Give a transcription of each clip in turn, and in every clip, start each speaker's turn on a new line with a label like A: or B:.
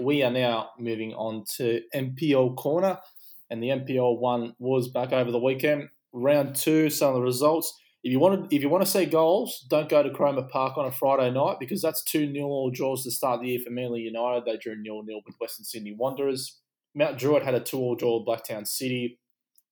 A: we are now moving on to NPL Corner. And the NPL one was back over the weekend. Round two, some of the results. If you want to, if you want to see goals, don't go to Cromer Park on a Friday night because that's two nil all draws to start the year for Manly United. They drew nil nil with Western Sydney Wanderers. Mount Druitt had a two all draw with Blacktown City.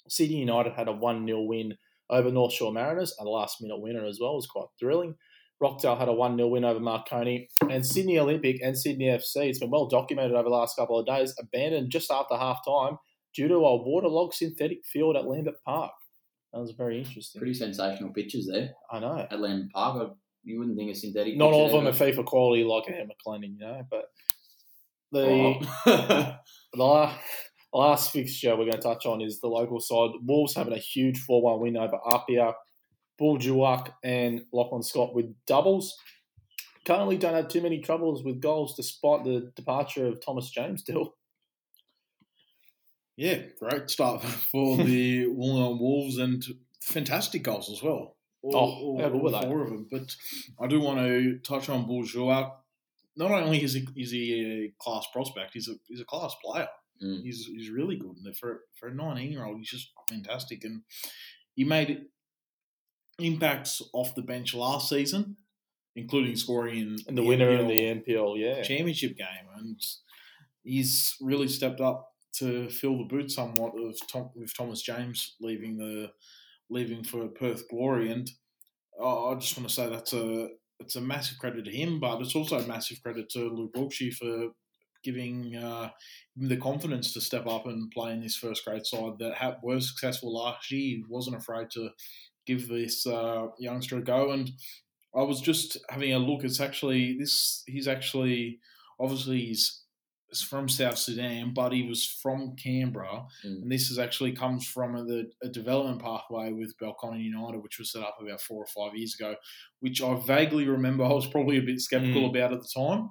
A: Sydney United had a one 0 win over North Shore Mariners, a last minute winner as well. It was quite thrilling. Rockdale had a 1 0 win over Marconi. And Sydney Olympic and Sydney FC, it's been well documented over the last couple of days, abandoned just after half time due to a waterlogged synthetic field at Lambert Park. That was very interesting.
B: Pretty sensational pitches there
A: I know.
B: at Lambert Park. You wouldn't think a synthetic.
A: Not all of them are FIFA quality like a McLennan, you know, but the,
B: Oh.
A: the last fixture we're going to touch on is the local side. Wolves having a huge 4 1 win over Apia. Bull Juak and Lachlan Scott with doubles. Currently don't have too many troubles with goals despite the departure of Thomas James still.
C: Yeah, great start for the Wollongong Wolves and fantastic goals as well. All,
A: Oh,
C: all-
A: how good were
C: all
A: they?
C: four of them. But I do want to touch on Bourgeois. Not only is he, is he a class prospect, he's a he's a class player.
B: Mm.
C: He's he's really good. And for for a nineteen year old, he's just fantastic. And he made impacts off the bench last season, including scoring in
A: And the winner in the NPL, yeah.
C: championship game, and he's really stepped up to fill the boot somewhat of Tom, with Thomas James leaving the leaving for Perth Glory, and uh, I just want to say that's a it's a massive credit to him, but it's also a massive credit to Luke Wilkshire for giving uh, him the confidence to step up and play in this first grade side that ha- were successful last year. He wasn't afraid to give this uh, youngster a go, and I was just having a look. It's actually this. He's actually obviously he's, he's from South Sudan, but he was from Canberra,
B: Mm.
C: and this is actually comes from a, the, a development pathway with Belconnen United, which was set up about four or five years ago, which I vaguely remember. I was probably a bit skeptical
A: Mm.
C: about at the time.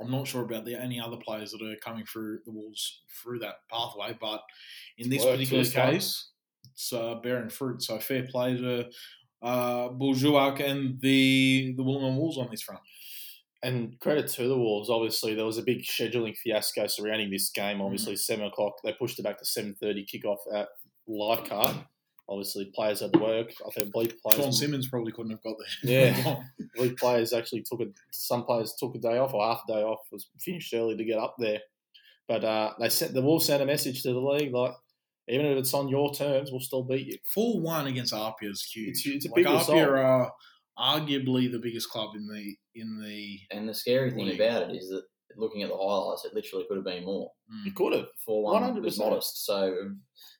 C: I'm not sure about the any other players that are coming through the walls through that pathway, but in this
A: Worked
C: particular case, uh, bearing fruit. So fair play to uh, Bourgeois and the the Wollongong Wolves on this front.
A: And credit to the Wolves. Obviously, there was a big scheduling fiasco surrounding this game. Obviously, seven o'clock. They pushed it back to seven thirty kickoff at Lightcard. Obviously, players had to work. I think believe players.
C: Sean Simmons probably couldn't have got there.
A: Yeah. believe players actually took a. Some players took a day off or half a day off. Was finished early to get up there. But uh, they sent the Wolves sent a message to the league like, even if it's on your terms, we'll still beat you.
C: Four one against Apia is huge.
A: It's- it's a
C: like
A: big
C: Apia
A: result.
C: are arguably the biggest club in the in the.
B: And the scary thing
C: League.
B: about it is that looking at the highlights, it literally could have been more.
C: Mm.
A: You could have.
B: Four one was
A: 100%.
B: modest. So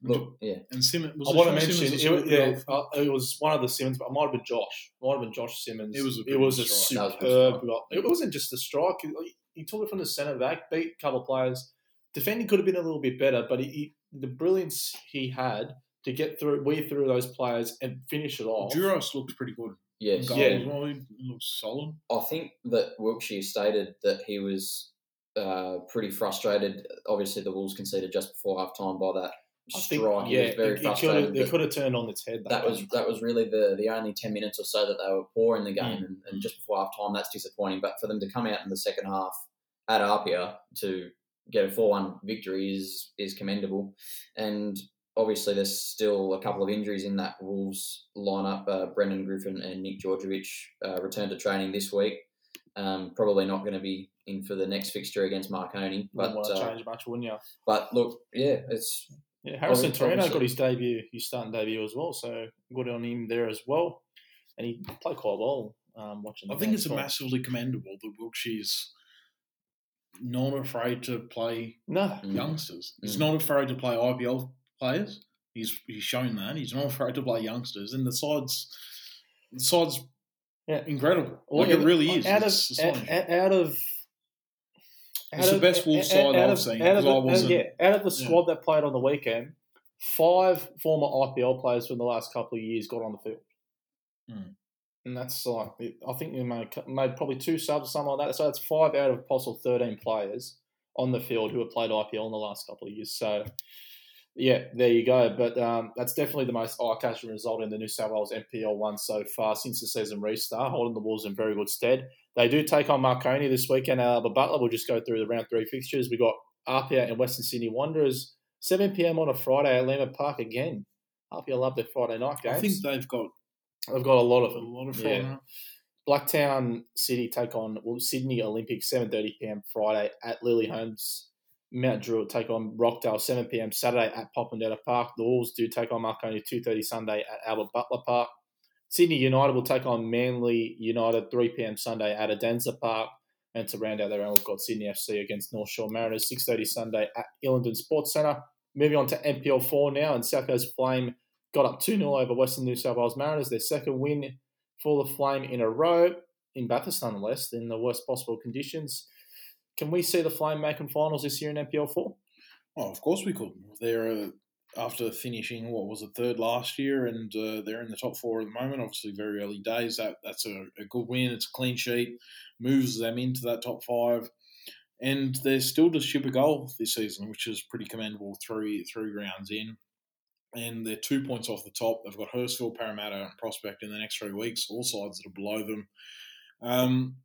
B: look, yeah,
C: And Simmons was
A: I
C: it
A: want to mention,
C: Simmons
A: it, was- yeah, uh, it was one of the Simmons, but it might have been Josh. It might have been Josh Simmons.
C: It was a
A: it was a
C: strike.
B: That was a
A: superb.
B: strike.
A: It wasn't just a strike. He, he took it from the centre back, beat a couple of players. Defending could have been a little bit better, but he, he, the brilliance he had to get through, weave through those players and finish it off.
C: Duros looks pretty good.
B: yes,
C: Goals,
A: Yeah.
C: well, he looks solid.
B: I think that Wilkshire stated that he was uh, pretty frustrated. Obviously, the Wolves conceded just before half time by that
A: I
B: strike.
A: think,
B: he
A: yeah,
B: was very
A: it, it could
B: frustrated.
A: have, it
B: that-
A: could have turned on its head.
B: that was that was really the the only ten minutes or so that they were poor in the game,
A: Mm.
B: and, and just before half time, that's disappointing. But for them to come out in the second half at Apia to get a four one victory is is commendable, and obviously there's still a couple of injuries in that Wolves lineup. Uh, Brendan Griffin and Nick Georgievich uh, returned to training this week. Um, probably not going to be in for the next fixture against Marconi,
A: Wouldn't
B: but
A: want to
B: uh,
A: change much, wouldn't you?
B: but look, yeah, it's
A: Yeah, Harrison Torino got his debut, his starting debut as well. So good on him there as well, and he played quite well. Um, watching, the
C: I think it's
A: as well.
C: massively commendable that Wilkshire's not afraid to play
A: No,
B: Mm.
C: youngsters. He's
B: Mm.
C: not afraid to play IPL players. He's he's shown that he's not afraid to play youngsters, and the side's the side's
A: Yeah.
C: incredible.
A: Well,
C: like it
A: yeah,
C: really is.
A: Out of
C: It's
A: out,
C: astonishing.
A: out of
C: It's the best Wolves side I've seen,
A: Out of,
C: 'cause I
A: the,
C: wasn't-
A: yeah, out of the
C: yeah.
A: squad that played on the weekend, five former IPL players from the last couple of years got on the field.
C: Hmm.
A: And that's like, I think we made, made probably two subs or something like that. So that's five out of possible 13 players on the field who have played IPL in the last couple of years. So, yeah, there you go. But um, that's definitely the most eye-catching result in the New South Wales NPL one so far since the season restart, holding the Wolves in very good stead. They do take on Marconi this weekend. Uh, but Butler will just go through the round three fixtures. We got Apia and Western Sydney Wanderers, 7 p.m. on a Friday at Lambert Park again. Apia love their Friday night games.
C: I think they've got
A: They've got a lot of
C: a lot of
A: Yeah.
C: fun.
A: Blacktown City take on well, Sydney Olympic 7:30 p.m. Friday at Lily Holmes. Mount Druitt take on Rockdale 7 p.m. Saturday at Popondetta Park. The Wolves do take on Marconi 2:30 Sunday at Albert Butler Park. Sydney United will take on Manly United 3 p.m. Sunday at Edensor Park. And to round out their round, we've got Sydney FC against North Shore Mariners 6:30 Sunday at Illington Sports Centre. Moving on to NPL 4 now, and South Coast Flame got up 2 0 over Western New South Wales Mariners, their second win for the Flame in a row, in Bathurst nonetheless, in the worst possible conditions. Can we see the Flame making finals this year in NPL 4?
C: Oh, of course we could. They're uh, after finishing what was it third last year, and uh, they're in the top four at the moment. Obviously, very early days. That that's a, a good win. It's a clean sheet, moves them into that top five, and they're still to ship a goal this season, which is pretty commendable. Three three rounds in, and they're two points off the top. They've got Hurstville, Parramatta, and Prospect in the next three weeks. All sides that are below them. Um,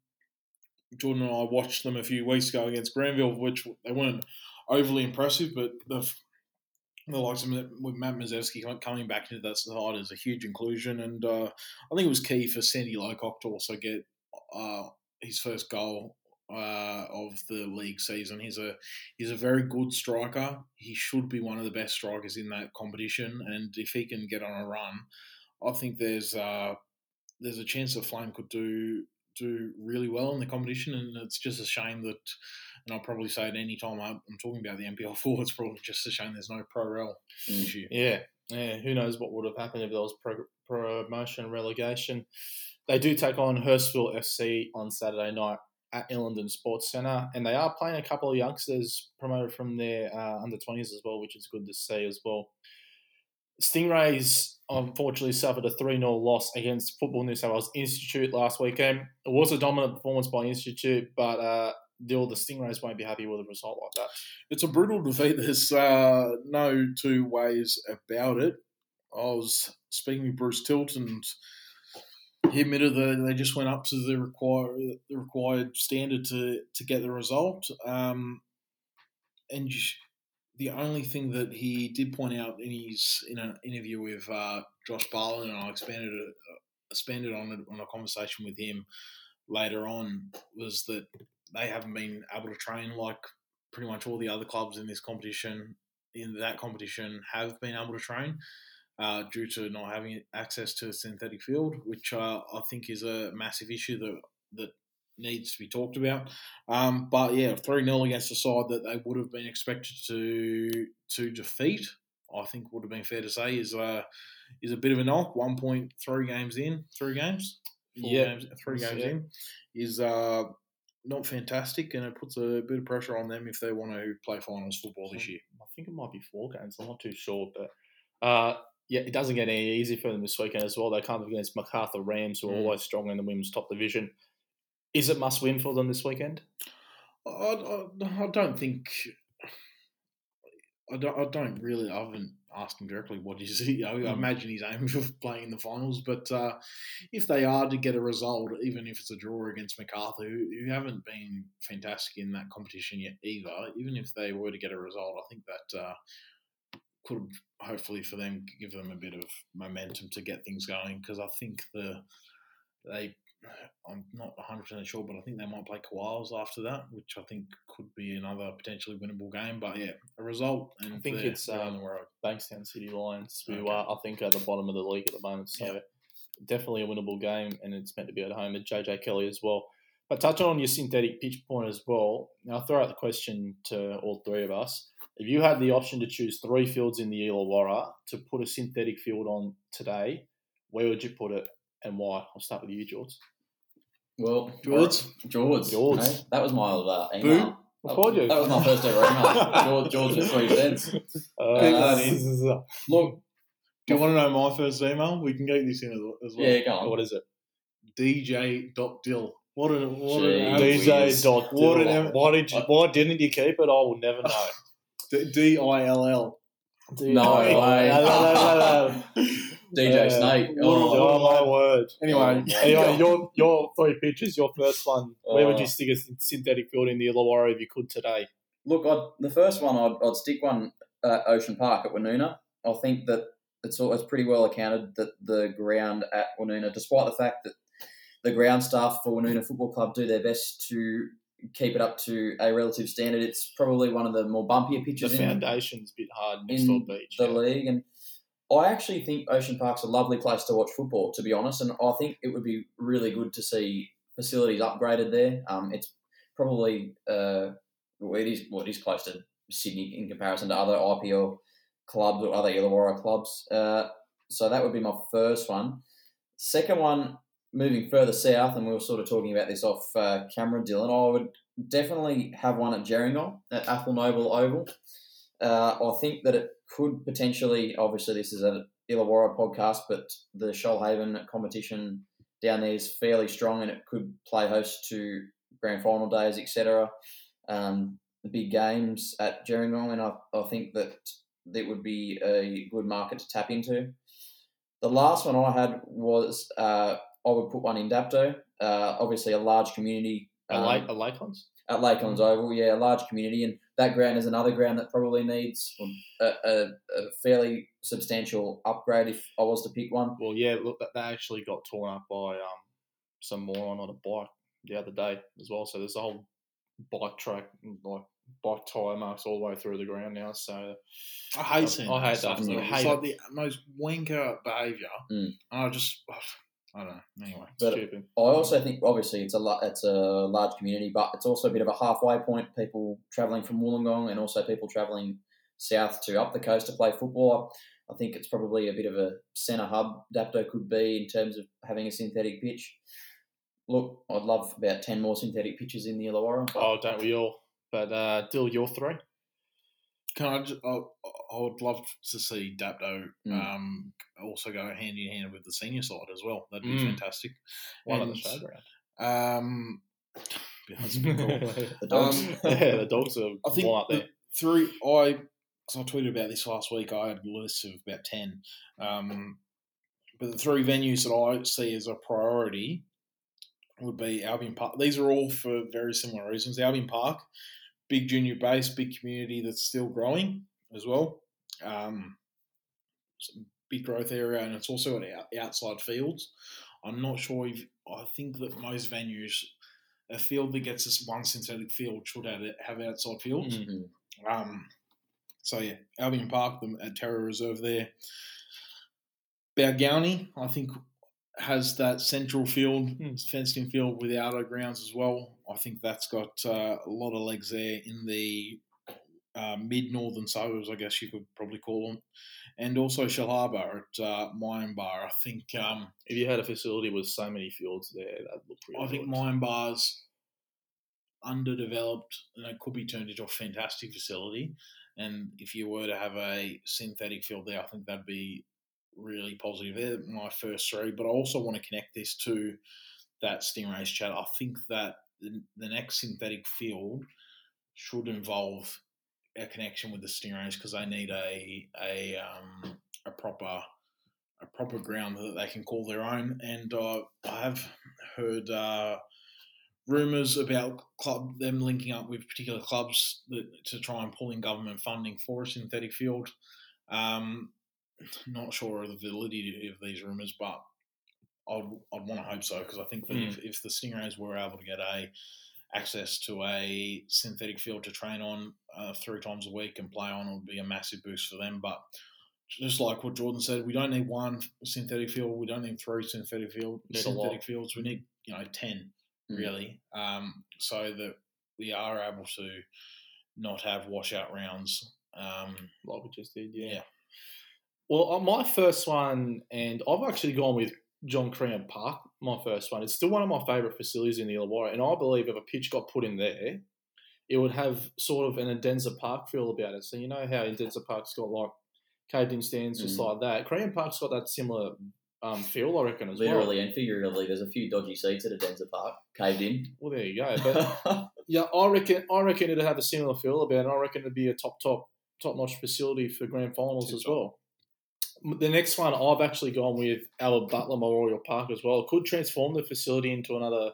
C: Jordan and I watched them a few weeks ago against Granville, which they weren't overly impressive, but the the likes of with Matt Mazewski coming back into that side is a huge inclusion, and uh, I think it was key for Sandy Locock to also get uh, his first goal uh, of the league season. He's a he's a very good striker. He should be one of the best strikers in that competition, and if he can get on a run, I think there's uh, there's a chance that Flame could do do really well in the competition, and it's just a shame that and I'll probably say it any time I'm talking about the NPL four, it's probably just a shame there's no pro rel this year.
A: Yeah, yeah. Who knows what would have happened if there was pro- promotion relegation? They do take on Hurstville FC on Saturday night at Illington Sports Centre, and they are playing a couple of youngsters promoted from their uh, under twenties as well, which is good to see as well. Stingrays unfortunately suffered a 3 0 loss against Football New South Wales Institute last weekend. It was a dominant performance by Institute, but uh, deal the Stingrays won't be happy with a result like that.
C: It's a brutal defeat. There's uh, no two ways about it. I was speaking with Bruce Tilt, and he admitted that they just went up to the required the required standard to to get the result. Um, and the only thing that he did point out in his in an interview with uh, Josh Barlin, and I expanded uh, expanded on it on a conversation with him later on, was that they haven't been able to train like pretty much all the other clubs in this competition in that competition have been able to train uh, due to not having access to a synthetic field, which uh, I think is a massive issue that that needs to be talked about. Um, but yeah, three 0 against a side that they would have been expected to to defeat, I think would have been fair to say is uh, is a bit of a knock. One point three games in, three games, four
A: Yeah.
C: games, three games
A: Yeah.
C: in, is uh, not fantastic, and it puts a bit of pressure on them if they want to play finals football this year.
A: I think it might be four games. I'm not too sure, but uh, yeah, it doesn't get any easier for them this weekend as well. They come up against Macarthur Rams, who are
C: Mm.
A: always strong in the women's top division. Is it must win for them this weekend?
C: I, I, I don't think. I don't, I don't really. I haven't asked him directly what is he. I, I
A: Mm.
C: imagine he's aiming for playing in the finals. But uh, if they are to get a result, even if it's a draw against MacArthur, who, who haven't been fantastic in that competition yet either, even if they were to get a result, I think that uh, could hopefully for them give them a bit of momentum to get things going. Because I think the they I'm not 100% sure, but I think they might play Koalas after that, which I think could be another potentially winnable game. But yeah, a result. And
A: I think it's, um. Bankstown City Lions, who
C: Okay.
A: are, I think, at the bottom of the league at the moment. So
C: Yeah.
A: definitely a winnable game, and it's meant to be at home at JJ Kelly as well. But touching on your synthetic pitch point as well, now I'll throw out the question to all three of us. If you had the option to choose three fields in the Illawarra to put a synthetic field on today, where would you put it and why? I'll start with you, George.
B: Well,
C: George?
B: George,
A: George.
B: hey, that was my uh, email.
A: I told you.
B: That was my first ever email. George, George with three cents.
A: Uh,
B: that
A: is-
B: Look,
C: Do you want to know my first email? We can get this in as- as well.
B: yeah, go on.
A: what is it?
C: DJ.dill. What an what
B: Gee
C: an
B: whiz.
A: DJ dot.
C: What an
A: Dill. why did you? Why didn't you keep it? I will never know.
C: D I L L.
B: No way. DJ
A: Yeah.
B: Snake.
C: Oh,
A: Oh, my word.
C: Anyway,
B: Oh,
A: Anyway, your your three pitches, your first one. Where would
B: Oh.
A: you stick a synthetic field in the Illawarra if you could today?
B: Look, I'd, the first one, I'd, I'd stick one at Ocean Park at Woonona. I think that it's, all, it's pretty well accounted that the ground at Woonona, despite the fact that the ground staff for Woonona Football Club do their best to keep it up to a relative standard, it's probably one of the more bumpier
A: The
B: pitches in,
A: foundation's a bit hard next
B: in
A: beach.
B: the
A: yeah.
B: league. And I actually think Ocean Park's a lovely place to watch football, to be honest. And I think it would be really good to see facilities upgraded there. Um, it's probably uh, well, it is well, it is close to Sydney in comparison to other IPL clubs or other Illawarra clubs. Uh, so that would be my first one. Second one, moving further south, and we were sort of talking about this off uh, camera, Dylan. I would definitely have one at Gerringong at Apple Noble Oval. Uh, I think that it could potentially, obviously, this is an Illawarra podcast, but the Shoalhaven competition down there is fairly strong and it could play host to grand final days, etc. Um, the big games at Gerringong, and I, I think that that would be a good market to tap into. The last one I had was uh, I would put one in Dapto. Uh, obviously, a large community.
A: A
B: um,
A: lake, a Lakons?
B: at Lakelands Oval, yeah, a large community, and that ground is another ground that probably needs a, a, a fairly substantial upgrade if I was to pick one.
A: Well, yeah, look, that, that actually got torn up by um some moron on a bike the other day as well. So there's a whole bike track, like bike tyre marks all the way through the ground now. So
C: I hate
A: I-
C: seeing
A: I hate that.
C: It's
A: I hate
C: like
A: it.
C: the most wanker behaviour.
B: Mm.
C: And I just, I don't know. Anyway,
B: But-
A: stupid.
B: I also think obviously it's a lo- it's a large community, but it's also a bit of a halfway point. People travelling from Wollongong and also people travelling south to up the coast to play football. I think it's probably a bit of a centre hub Dapto could be in terms of having a synthetic pitch. Look, I'd love about ten more synthetic pitches in the Illawarra.
A: Oh, don't we all? But uh, Dill, your three.
C: can I? Just, I, I would love to see Dapto
B: Mm.
C: um, also go hand in hand with the senior side as well. That'd be
A: Mm.
C: fantastic.
A: One
C: And,
A: the showground.
C: Um, yeah, that's a bit cool.
B: the dogs.
C: Um,
A: yeah, the dogs are
C: I think the
A: there.
C: three I because I tweeted about this last week. I had a list of about ten, um, but the three venues that I see as a priority would be Albion Park. These are all for very similar reasons. Albion Park, big junior base, big community that's still growing as well. Um, some big growth area, and it's also at out- outside fields. I'm not sure if I think that most venues. A field that gets us one synthetic field should have, have outside fields.
A: Mm.
C: Um, so yeah, Albion Park, the at Terra Reserve there. Balgownie, I think, has that central field,
A: Hmm.
C: fenced in field with outer grounds as well. I think that's got uh, a lot of legs there in the uh, mid northern suburbs, I guess you could probably call them. And also Harbour at uh. I think um,
A: If you had a facility with so many fields there, that'd look pretty
C: I think
A: good.
C: Myimbarr's underdeveloped and it could be turned into a fantastic facility. And if you were to have a synthetic field there, I think that'd be really positive. They're my first three, but I also want to connect this to that Stingrays chat. I think that the, the next synthetic field should involve a connection with the Stingrays because they need a a um, a proper a proper ground that they can call their own. And uh, I have heard uh, rumors about club them linking up with particular clubs that, to try and pull in government funding for a synthetic field. Um, not sure of the validity of these rumors, but I'd, I'd want to hope so because I think that if, if the Stingrays were able to get a access to a synthetic field to train on uh, three times a week and play on, would be a massive boost for them. But just like what Jordan said, we don't need one synthetic field. We don't need three synthetic field synthetic fields. We need you know ten
B: Mm.
C: really, um, so that we are able to not have washout rounds. Um,
A: like we just did, yeah.
C: yeah.
A: Well, uh, my first one, and I've actually gone with John Crean Park. My first one. It's still one of my favourite facilities in the Illawarra, and I believe if a pitch got put in there, it would have sort of an Edensor Park feel about it. So you know how Edensor Park's got like caved in stands, just
B: Mm.
A: like that. Crean Park's got that similar um, feel, I reckon, as
B: Literally
A: well.
B: and figuratively, there's a few dodgy seats at a Park caved in.
A: Well, there you go. But yeah, I reckon I reckon it'd have a similar feel about it. I reckon it'd be a top top top notch facility for grand finals
C: Tip
A: as
C: top.
A: well. The next one, I've actually gone with our Butler Memorial Park as well. It could transform the facility into another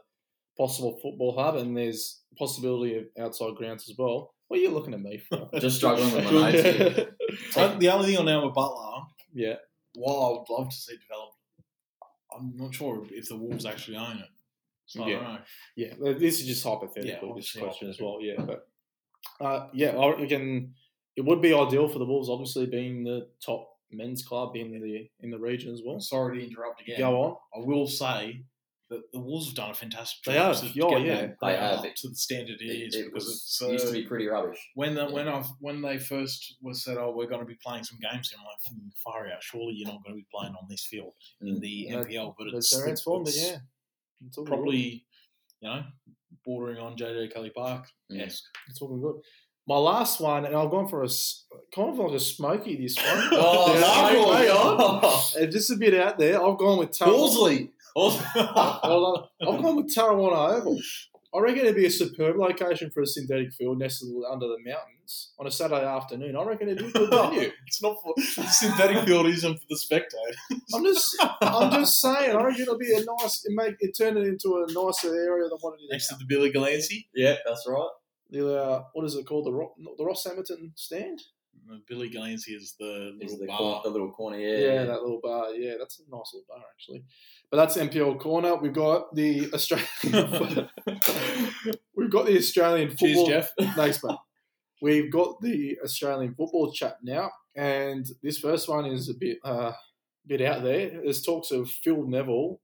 A: possible football hub, and there's possibility of outside grounds as well. What are you looking at me for?
B: Just struggling with my notes here.
C: Uh, the only thing I on Albert Butler,
A: yeah,
C: while I would love to see developed, I'm not sure if the Wolves actually own it. So I
A: Yeah.
C: don't know.
A: yeah. This is just hypothetical.
C: Yeah,
A: this
C: obviously
A: question as well. Yeah, but uh, yeah, I reckon it would be ideal for the Wolves, obviously being the top men's club in the in the region as well.
C: Sorry to interrupt again.
A: Go on.
C: I will say that the Wolves have done a fantastic
A: They
C: job.
A: have.
C: to
A: Oh,
C: get
A: yeah.
B: They have.
C: up to the standard it
B: It,
C: is
B: it
C: because
B: was,
C: it's uh,
B: used to be pretty rubbish.
C: when the,
B: Yeah.
C: when I when they first were said, oh, we're going to be playing some games, here, I'm like, hmm, far out. Surely you're not going to be playing on this field in
B: Mm.
C: the
A: Yeah,
C: NPL, but
A: But
C: it's,
A: it's transformed it,
C: it's
A: yeah. It's all good.
C: probably you know bordering on JJ Kelly Park.
B: Mm.
C: Yes,
A: It's looking good. My last one, and I've gone for a kind of like a smoky this one.
B: Oh,
A: Yeah,
B: Marvel.
A: hang on. And just a bit out there. I've gone with Tarrawanna. Well, I've gone with Tarrawanna Oval. I reckon it'd be a superb location for a synthetic field nestled under the mountains on a Saturday afternoon. I reckon it'd be a good venue.
C: it's not for the synthetic field isn't for the spectator.
A: I'm just, I'm just saying. I reckon it'll be a nice, it make it turn it into a nicer area than what it is.
C: Next to the Billy Galancy,
B: yeah, that's right.
A: The uh, what is it called? The Ro- the Ross Hamilton stand.
C: Billy Galancy is the little
B: the,
C: bar.
B: cor- the little corner, yeah.
A: Yeah, that little bar. Yeah, that's a nice little bar actually. But that's NPL corner. We've got the Australian. We've got the Australian football. Cheers.
C: Jeff.
A: Thanks, mate. We've got the Australian football chat now, and this first one is a bit, uh, bit out there. There's talks of Phil Neville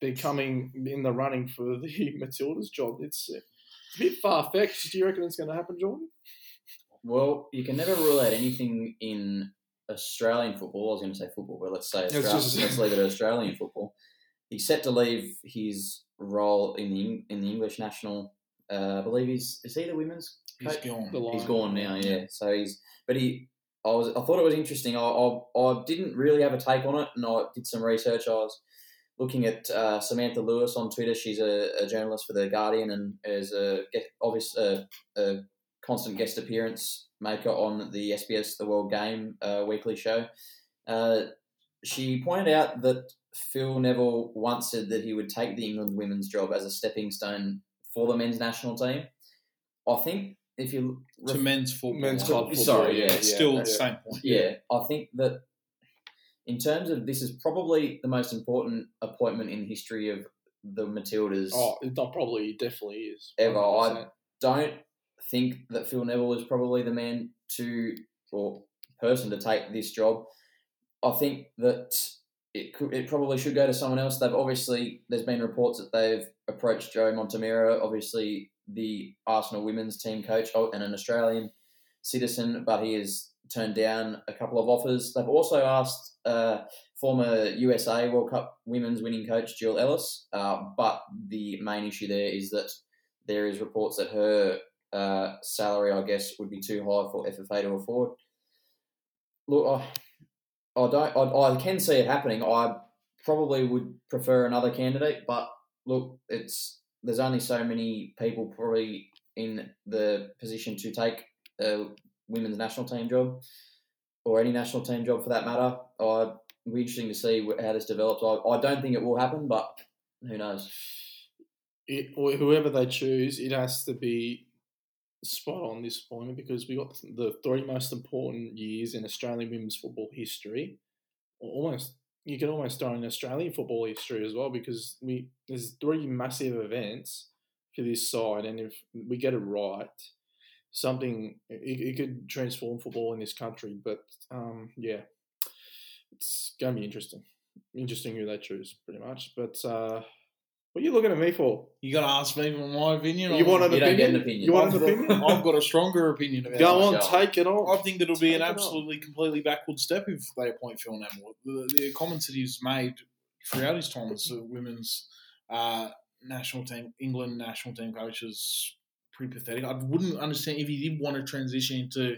A: becoming in the running for the Matildas job. It's, uh, it's a bit far fetched. Do you reckon it's going to happen, Jordan?
B: Well, you can never rule out anything in Australian football. I was going to say football, but let's say
A: It's
B: Australian.
A: just-
B: let's leave it at Australian football. He's set to leave his role in the in the English national. Uh, I believe he's is he the women's
C: He's
B: coach?
C: gone.
A: The line.
B: He's gone now, yeah. So he's, but he, I was, I thought it was interesting. I, I, I didn't really have a take on it, and I did some research. I was looking at uh, Samantha Lewis on Twitter. She's a, a journalist for the Guardian and is a obvious a, a constant guest appearance maker on the SBS The World Game uh, weekly show. Uh, she pointed out that Phil Neville once said that he would take the England women's job as a stepping stone for the men's national team. I think if you
C: to men's football.
A: Men's club football.
B: Sorry, yeah,
C: It's
A: yeah,
C: still
A: yeah.
C: the same point.
B: yeah, I think that in terms of this is probably the most important appointment in the history of the Matildas
A: Oh, it probably definitely is.
B: ever. I
A: 100%.
B: don't think that Phil Neville is probably the man to or person to take this job. I think that it could, it probably should go to someone else. They've obviously there's been reports that they've approached Joe Montemurro, obviously the Arsenal women's team coach oh, and an Australian citizen, but he has turned down a couple of offers. They've also asked uh, former USA World Cup women's winning coach Jill Ellis, uh, but the main issue there is that there is reports that her uh, salary, I guess, would be too high for FFA to afford. Look, I, I don't. I, I can see it happening. I probably would prefer another candidate, but look, it's there's only so many people probably in the position to take a women's national team job or any national team job for that matter. I be interesting to see how this develops. I, I don't think it will happen, but who knows?
A: it, whoever they choose, it has to be spot on this point because we got the three most important years in Australian women's football history. Almost, you can almost throw in Australian football history as well because we there's three massive events for this side, and if we get it right, something it, it could transform football in this country. But um, yeah, it's going to be interesting. Interesting who they choose, pretty much. But uh, what are you looking at me for?
C: You got to ask me for my opinion.
A: You want an
B: You don't
A: opinion?
B: get an opinion.
A: You want
C: I've
A: an
C: got,
A: opinion?
C: I've got a stronger opinion about
A: Go on, take it
C: I think that it'll be an
A: Take it on.
C: absolutely completely backward step if they appoint Phil Neville. The, the comments that he's made throughout his time as a women's uh, national team, England national team coach is pretty pathetic. I wouldn't understand if he did want to transition into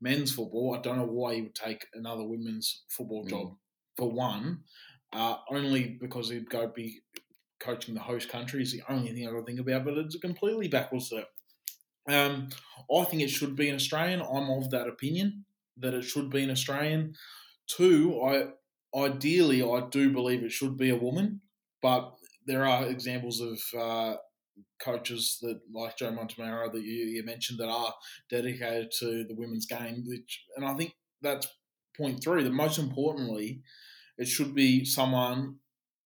C: men's football. I don't know why he would take another women's football
B: Mm.
C: job for one, uh, only because he'd go be coaching the host country is the only thing I can think about. But it's a completely backwards step. Um, I think it should be an Australian. I'm of that opinion that it should be an Australian. Two, I ideally I do believe it should be a woman, but there are examples of uh, coaches that like Joe Montemurro that you, you mentioned that are dedicated to the women's game, which and I think that's point three. That most importantly, it should be someone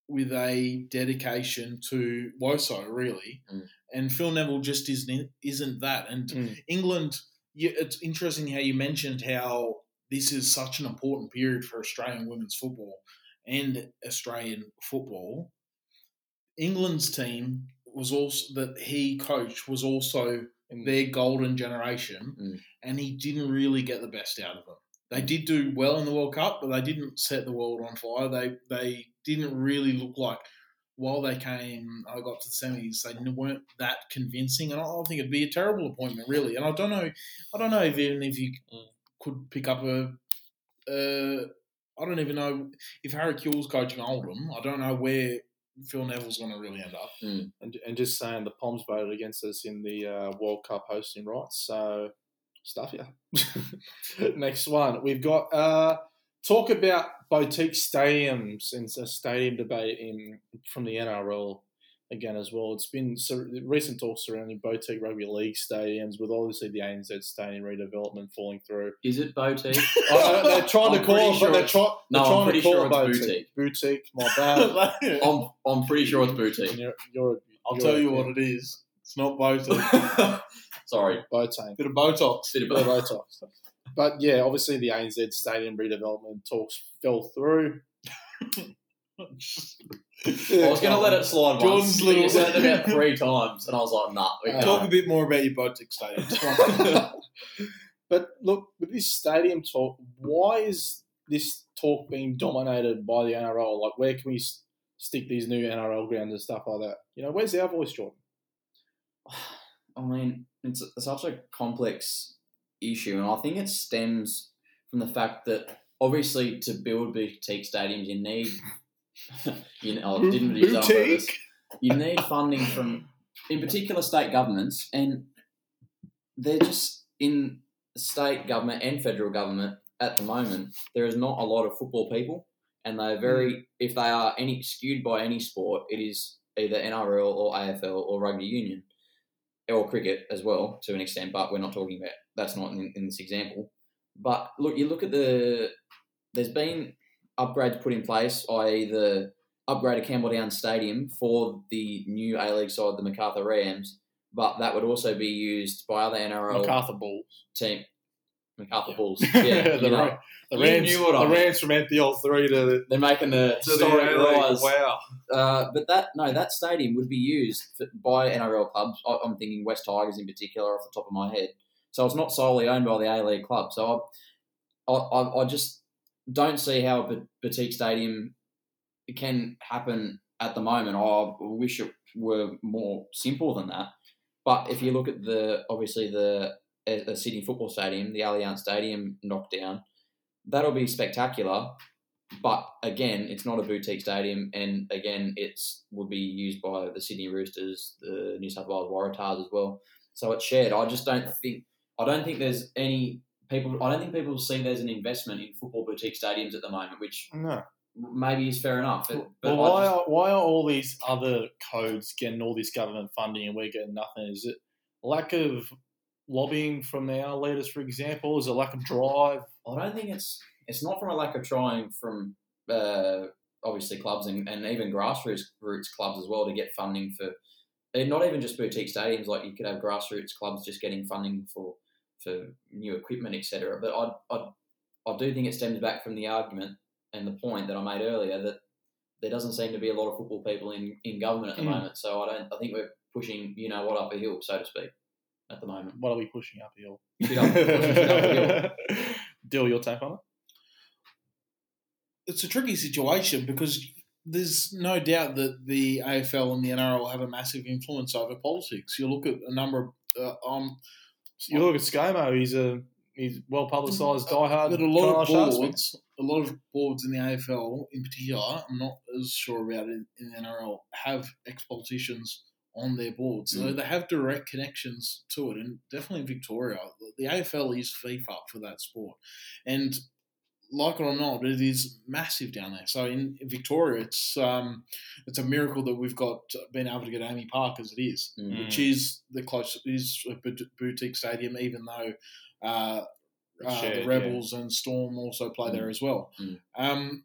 C: with a dedication to WOSO, really.
B: Mm.
C: And Phil Neville just isn't isn't that. And
A: Mm.
C: England, it's interesting how you mentioned how this is such an important period for Australian women's football and Australian football. England's team was also that he coached was also
A: In-
C: their golden generation,
B: Mm.
C: and he didn't really get the best out of them. They did do well in the World Cup, but they didn't set the world on fire. They they didn't really look like while they came, I got to the semis, they weren't that convincing, and I I think it'd be a terrible appointment, really. And I don't know, I don't know if even if you
A: Mm.
C: could pick up a, uh, I don't even know if Harry Kewell's coaching Oldham. I don't know where Phil Neville's going to really end up.
A: and, and just saying the Poms voted against us in the uh, World Cup hosting rights. So stuff yeah. Next one we've got uh, talk about boutique stadiums and a stadium debate in from the NRL again as well. It's been so, recent talks surrounding boutique rugby league stadiums with obviously the ANZ stadium redevelopment falling through.
B: Is it boutique?
A: Oh, they're trying to call it,
B: sure
A: but they're, try,
B: No,
A: they're trying to call
B: sure
A: it
B: it's
A: boutique. Boutique, my bad.
B: I'm, I'm pretty sure it's boutique.
A: you're, you're,
C: I'll
A: you're
C: tell you what it is. It's not boutique.
B: Sorry,
A: Boutique.
C: Bit of Botox.
B: bit of
A: Bit of
B: both.
A: Botox. But yeah, obviously the ANZ stadium redevelopment talks fell through.
B: I was going to let it slide
C: Jordan's
B: once.
C: little-
B: You said it about three times, and I was like, nah. We
A: Uh,
B: can't.
C: Talk a bit more about your Botox stadiums.
A: but look, with this stadium talk, why is this talk being dominated by the NRL? Like, where can we stick these new NRL grounds and stuff like that? You know, where's our voice, Jordan?
B: I mean, it's such a complex issue, and I think it stems from the fact that obviously to build boutique stadiums, you need. you know, I didn't on. You need funding from, in particular, state governments, and they're just in state government and federal government at the moment. There is not a lot of football people, and they're very. Mm. If they are any skewed by any sport, it is either NRL or AFL or rugby union or cricket as well to an extent, but we're not talking about that's not in, in this example. But look, you look at the there's been upgrades put in place, i.e., the upgrade of Campbelltown Stadium for the new A League side, the Macarthur Rams, but that would also be used by other NRL
A: MacArthur Bulls.
B: team. Macarthur
A: Yeah.
B: Bulls. Yeah,
A: the,
B: know,
A: the Rams.
B: what I
A: the. Rams from NPL three to,
B: they're making the
A: the
B: historic
A: A-League.
B: rise.
A: Wow.
B: Uh, but that no, that stadium would be used for, by NRL clubs. I, I'm thinking West Tigers in particular, off the top of my head. So it's not solely owned by the A League club. So I, I, I just don't see how a boutique stadium can happen at the moment. I wish it were more simple than that. But if you look at the obviously the a, a Sydney football stadium, the Allianz Stadium knockdown, that'll be spectacular. But again, it's not a boutique stadium, and again, it's would be used by the Sydney Roosters, the New South Wales Waratahs as well. So it's shared. I just don't think I don't think there's any people. I don't think people see there's an investment in football boutique stadiums at the moment, which
A: No.
B: maybe is fair enough. But, but
A: well, why
B: just-
A: are, why are all these other codes getting all this government funding and we're getting nothing? Is it lack of lobbying from our leaders, for example? Is it lack of drive?
B: I don't think it's it's not from a lack of trying from uh, obviously clubs and, and even grassroots roots clubs as well to get funding for not even just boutique stadiums like you could have grassroots clubs just getting funding for for new equipment etc. But I, I I do think it stems back from the argument and the point that I made earlier that there doesn't seem to be a lot of football people in, in government at the
A: Mm.
B: moment. So I don't I think we're pushing you know what up a hill so to speak at the moment.
A: What are we pushing
B: up- pushing shit uphill.
A: Dill, your take on it?
C: it's a tricky situation because there's no doubt that the AFL and the NRL have a massive influence over politics. You look at a number of uh, um,
A: You look at ScoMo, he's a he's well publicised, diehard.
C: But a lot of boards, a lot of boards in the AFL, in particular, I'm not as sure about it in the NRL, have ex politicians on their boards. So
B: Mm.
C: they have direct connections to it, and definitely in Victoria, the AFL is FIFA for that sport. And like it or not, it is massive down there. So in Victoria, it's um, it's a miracle that we've got been able to get AAMI Park as it is,
B: Mm.
C: which is the closest is a boutique stadium, even though. Uh, uh,
A: shared,
C: the
A: yeah.
C: Rebels and Storm also play there as well.
B: Mm.
C: Um,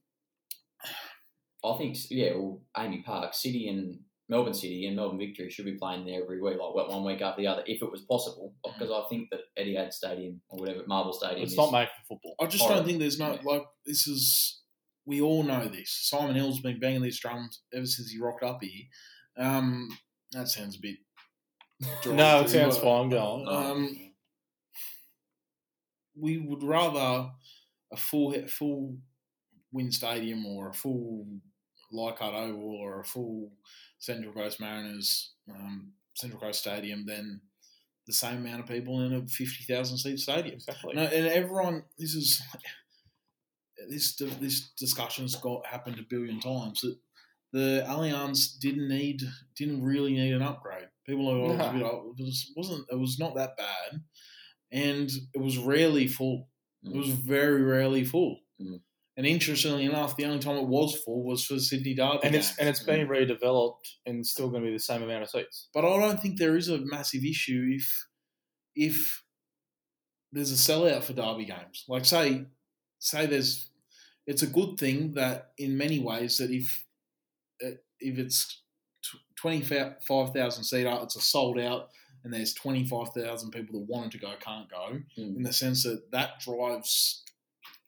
B: I think yeah, well, AAMI Park, City and Melbourne City and Melbourne Victory should be playing there every week, like one week after the other, if it was possible. Because I think that Etihad Stadium or whatever Marvel Stadium,
A: It's
B: is,
A: not made for football.
C: I just
B: Horrible.
C: don't think there's no
B: Yeah.
C: like this is. We all know this. Simon Hill's been banging these drums ever since he rocked up here. Um, that sounds a bit.
A: No, it sounds
C: do,
A: fine. Go on.
C: Um, we would rather a full full Win Stadium or a full Leichhardt Oval or a full Central Coast Mariners um, Central Coast Stadium than the same amount of people in a fifty thousand seat stadium.
A: Exactly.
C: No, and everyone, this is this this discussion's got happened a billion times that the Allianz didn't need didn't really need an upgrade. People are always
A: No.
C: bit, it was, wasn't it was not that bad, and it was rarely full. It was very rarely full.
B: Mm.
C: And interestingly enough, the only time it was full was for Sydney Derby.
A: and it's
C: games.
A: and it's been redeveloped and still going to be the same amount of seats.
C: But I don't think there is a massive issue if if there's a sellout for derby games. Like say say there's it's a good thing that in many ways that if uh, if it's twenty five thousand seater, it's a sold out, and there's twenty five thousand people that wanted to go can't go.
B: Mm.
C: In the sense that that drives,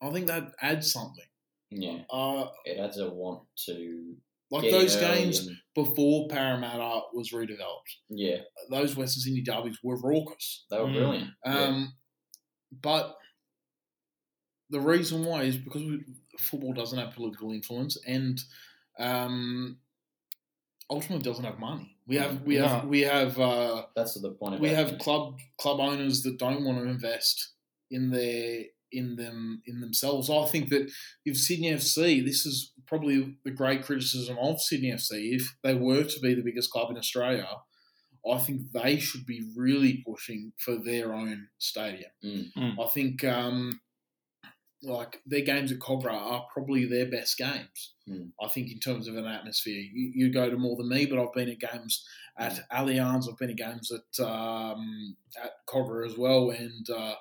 C: I think that adds something.
B: Yeah,
C: Uh,
B: it adds a want to
C: like
B: get
C: those
B: early
C: games
B: and-
C: before Parramatta was redeveloped,
B: yeah,
C: those Western Sydney derbies were raucous.
B: they were
A: Mm.
B: brilliant. Yeah.
C: Um, But the reason why is because we, football doesn't have political influence, and um, ultimately doesn't have money. We have we have
A: No.
C: we have uh,
B: That's the point.
C: we
B: about
C: have club club owners that don't want to invest in their in them in themselves. I think that if Sydney FC, this is probably the great criticism of Sydney FC. If they were to be the biggest club in Australia, I think they should be really pushing for their own stadium.
B: Mm.
A: Mm.
C: I think um, like their games at Kogarah are probably their best games.
B: Mm.
C: I think in terms of an atmosphere, you, you go to more than me, but I've been at games at Allianz. I've been at games at um, at Kogarah as well, and uh,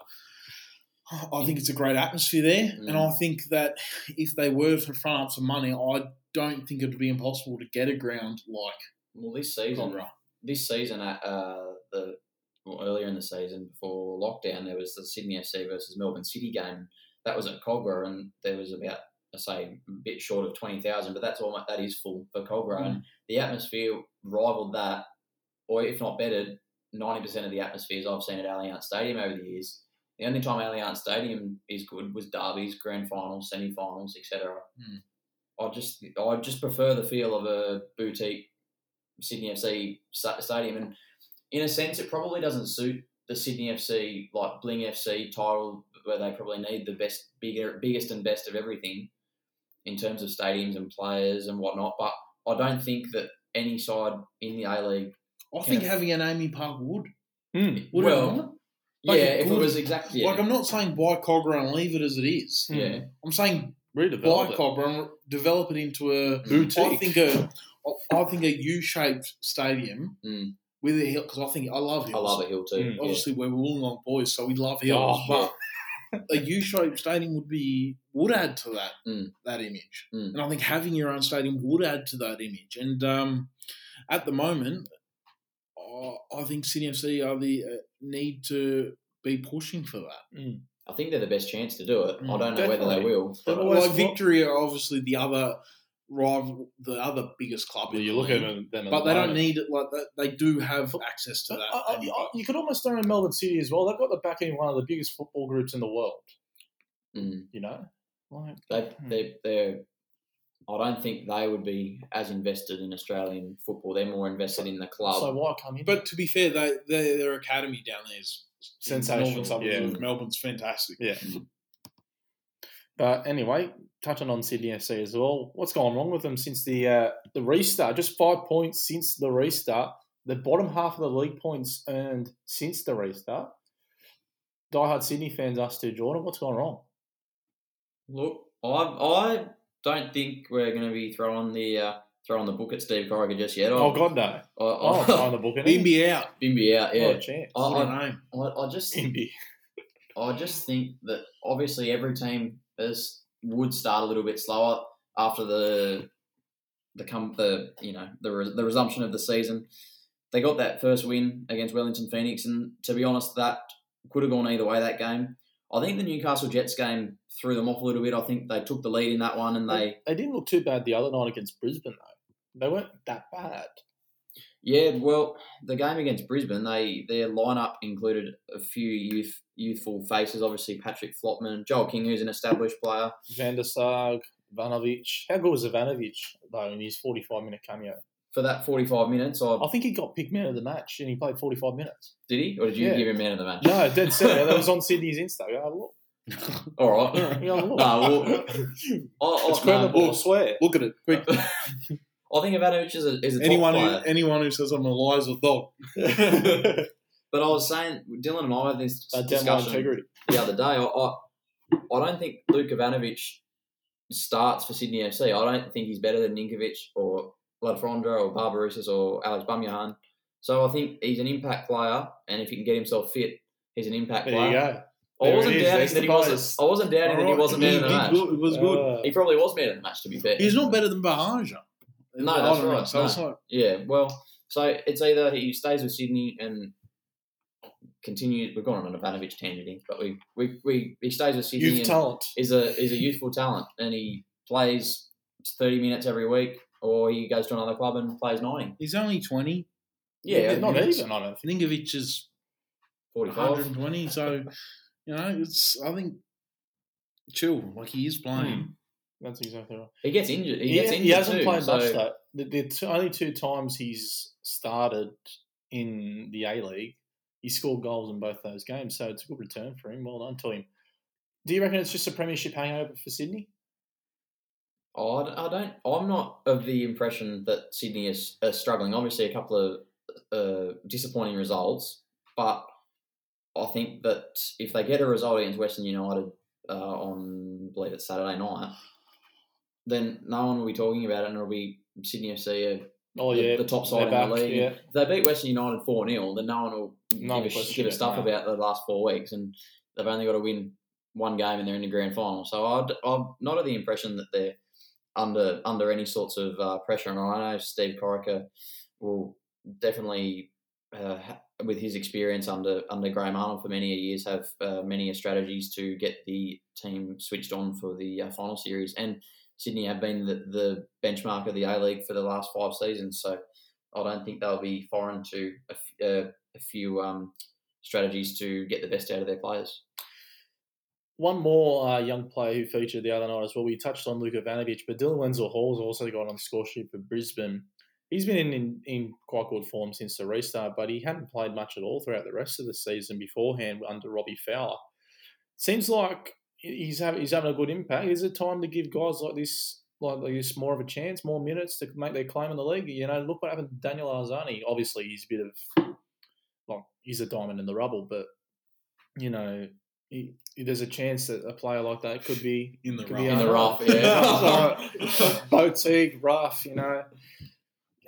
C: I think it's a great atmosphere there.
B: Mm.
C: And I think that if they were to front up some money, I don't think it would be impossible to get a ground like
B: well this season.
C: Kogarah.
B: This season, at uh, the well, earlier in the season before lockdown, there was the Sydney FC versus Melbourne City game. That was at Kogarah, and there was about I say a bit short of twenty thousand, but that's all that is full for Kogarah,
C: Mm.
B: and the atmosphere rivaled that, or if not better, ninety percent of the atmospheres I've seen at Allianz Stadium over the years. The only time Allianz Stadium is good was derbies, grand finals, semi-finals, etc.
C: Mm.
B: I just I just prefer the feel of a boutique Sydney FC stadium, and in a sense, it probably doesn't suit the Sydney FC like Bling FC title, where they probably need the best, bigger, biggest and best of everything in terms of stadiums and players and whatnot. But I don't think that any side in the A League,
C: I think
B: Yeah.
C: having an AAMI Park would.
A: Mm.
C: would
B: Well,
C: it not?
B: yeah,
C: Like,
B: if it was exactly yeah,
C: Like I'm not saying buy Kogarah and leave it as it is.
B: yeah,
C: I'm saying buy
A: Redevelop it.
C: Kogarah and develop it into a
A: Boutique.
C: I think a I think a U-shaped stadium
B: Mm.
C: with a hill because I think I love hills.
B: I love a hill too.
A: Mm.
B: yeah.
C: Obviously, we're Wollongong boys, so we love hills.
A: Oh,
C: but a U-shaped stadium would be would add to that
B: Mm.
C: that image,
B: Mm.
C: and I think having your own stadium would add to that image. And um, at the moment, I I think Sydney FC are the uh, need to be pushing for that.
B: I think they're the best chance to do it. I
C: Mm,
B: don't know whether they will. But-
C: like
A: got-
C: Victory are obviously the other rival, the other biggest club.
A: Yeah,
C: in
A: you
C: the
A: look at
C: league.
A: them, them
C: but they
A: the
C: don't need it. Like that, they do have access to
A: I-
C: that.
A: I- I- you could almost throw in Melbourne City as well. They've got the backing of one of the biggest football groups in the world.
B: Mm.
A: You know, like
B: They,
A: Hmm.
B: they, they're. I don't think they would be as invested in Australian football. They're more invested in the club.
A: so why come in?
C: but to be fair, they, they their academy down there is
A: Sensational,
C: Melbourne's, up
A: yeah.
C: there. Melbourne's fantastic.
A: Yeah. But anyway, touching on Sydney FC as well, what's gone wrong with them since the uh, the restart? Just five points since the restart. The bottom half of the league points earned since the restart. Diehard Sydney fans, us to Jordan. What's gone wrong?
B: Look, I I don't think we're going to be throwing the uh, throwing the book at Steve Corica just yet. I,
A: Oh God, no!
B: I,
A: Oh,
B: I,
A: throwing the book in. it.
C: Bimby out.
B: Bimby out,
A: Not
B: yeah.
A: a chance.
B: I-
C: What a name.
B: I, I just
A: Bimby.
B: I just think that obviously every team is would start a little bit slower after the the come the you know the re- the resumption of the season. They got that first win against Wellington Phoenix, and to be honest, that could have gone either way. That game, I think the Newcastle Jets game threw them off a little bit. I think they took the lead in that one, and they
A: They didn't look too bad the other night against Brisbane though. They weren't that bad.
B: yeah, well, the game against Brisbane, they their lineup included a few youth youthful faces. Obviously, Patrick Flottmann, Joel King, who's an established player.
A: Van der Saag, Ivanovic. How good was Ivanovic though in his forty-five minute cameo?
B: For that forty five minutes, I
A: I think he got picked man of the match and he played forty-five minutes.
B: Did he, or did you
A: Yeah.
B: give him man of the match?
A: No, dead set. That was on Sydney's Insta. Go have a look.
B: All right.
A: Go have a look.
B: No, well, I,
A: it's
B: I,
A: credible.
B: no,
A: I swear.
C: Look at it, quick.
B: I think Ivanovic is a, is a top
C: anyone who
B: player.
C: anyone who says I'm a liar is a dog.
B: But I was saying, Dylan and I had this
A: That down my
B: discussion
A: integrity.
B: the other day. I, I, I don't think Luke Ivanovic starts for Sydney FC. I don't think he's better than Ninkovic or Le Fondre or Barbarouses or Alex Baumjohann. So I think he's an impact player, and if he can get himself fit, he's an impact
A: There
B: player.
A: you go.
B: I wasn't doubting that he wasn't. I wasn't doubting that he wasn't man
C: he
B: of the match.
C: good, It was good.
A: Uh,
B: He probably was man of the match, to be fair.
C: He's not better than Bahaja.
B: No, that's
C: know.
B: right,
C: So like,
B: Yeah, well, so it's either he stays with Sydney and continues. We've gone on an Ivanovic tangent, here, but we, we, we he stays with Sydney.
A: Youth
B: and
A: talent.
B: is a is a youthful talent, and he plays thirty minutes every week, or he goes to another club and plays ninety.
C: he's only 20.
B: Yeah,
A: not even. I don't think.
C: Ninkovic is
B: forty-five.
C: 120. So, you know, it's, I think, chill. Like he is playing. Hmm.
A: That's exactly right.
B: He gets injured. He
A: He,
B: gets
A: he
B: injured
A: hasn't
B: too.
A: played
B: so
A: much though. The, the two, only two times he's started in the A League, he scored goals in both those games. So it's a good return for him. Well done to him. Do you reckon it's just a premiership hangover for Sydney?
B: Oh, I don't. I'm not of the impression that Sydney is, is struggling. Obviously, a couple of uh, disappointing results, but I think that if they get a result against Western United uh, on, I believe it's Saturday night, then no one will be talking about it, and it'll be Sydney FC. Are,
A: Oh
B: The-
A: yeah,
B: the top
A: they're
B: side in the
A: back,
B: league.
A: Yeah,
B: if they beat Western United four 0 then no one will
A: No
B: give, a, give a stuff
A: no.
B: about the last four weeks, and they've only got to win one game and they're in the grand final. So I'd, I'm not of the impression that they're under under any sorts of uh, pressure. And I know Steve Corica will definitely, uh, with his experience under under Graham Arnold for many years, have uh, many strategies to get the team switched on for the uh, final series. And Sydney have been the, the benchmark of the A League for the last five seasons. So I don't think they'll be foreign to a, uh, a few um, strategies to get the best out of their players.
A: One more uh, young player who featured the other night as well. We touched on Luka Ivanovic, but Dylan Wenzel Hall's also got on the score sheet for Brisbane. He's been in, in, in quite good form since the restart, but he hadn't played much at all throughout the rest of the season beforehand under Robbie Fowler. Seems like he's having he's having a good impact. Is it time to give guys like this like this more of a chance, more minutes to make their claim in the league? You know, look what happened to Daniel Arzani. Obviously, he's a bit of like he's a diamond in the rubble, but you know, he, there's a chance that a player like that could be
C: In the
A: could
C: rough.
A: be
B: In the rough, yeah.
A: So, boutique, rough, you know.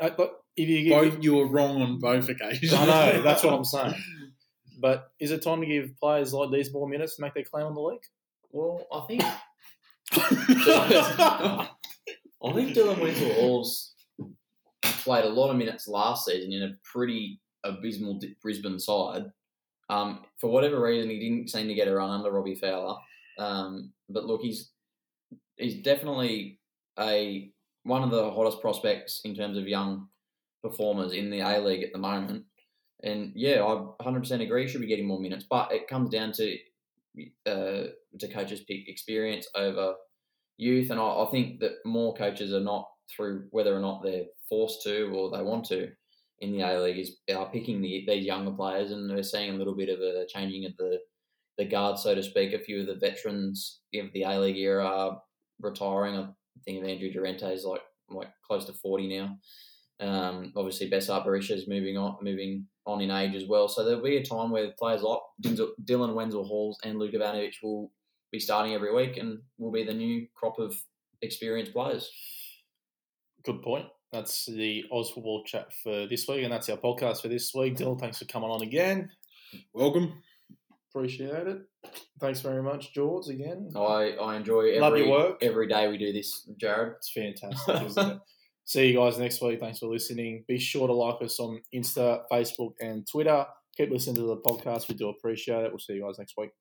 A: Uh, But if you give,
C: Both you were wrong on both occasions.
A: I know that's what I'm saying. But is it time to give players like these more minutes to make their claim on the league?
B: Well, I think I think Dylan Wenzel Halls played a lot of minutes last season in a pretty abysmal Brisbane side. Um, for whatever reason, he didn't seem to get a run under Robbie Fowler. Um, but look, he's he's definitely a one of the hottest prospects in terms of young performers in the A League at the moment. And yeah, I 100% agree. He should be getting more minutes, but it comes down to uh, to coaches pick experience over youth, and I, I think that more coaches are not through whether or not they're forced to or they want to in the A League is are picking the, these younger players, and we're seeing a little bit of a changing of the the guard, so to speak. A few of the veterans of the A League era are retiring. I think of Andrew Durante is like like close to forty now. Um, obviously, Besart Berisha is moving on, moving on in age as well. So there'll be a time where players like Dylan Wenzel Halls and Luke Ivanovic will be starting every week and will be the new crop of experienced players.
A: Good point. That's the Oz Football chat for this week, and that's our podcast for this week. Dylan, thanks for coming on again.
C: Welcome.
A: Appreciate it. Thanks very much, George, again.
B: I, I enjoy every,
A: Love your work.
B: every day we do this, Jared.
A: It's fantastic, isn't it? See you guys next week. Thanks for listening. Be sure to like us on Insta, Facebook, and Twitter. Keep listening to the podcast. We do appreciate it. We'll see you guys next week.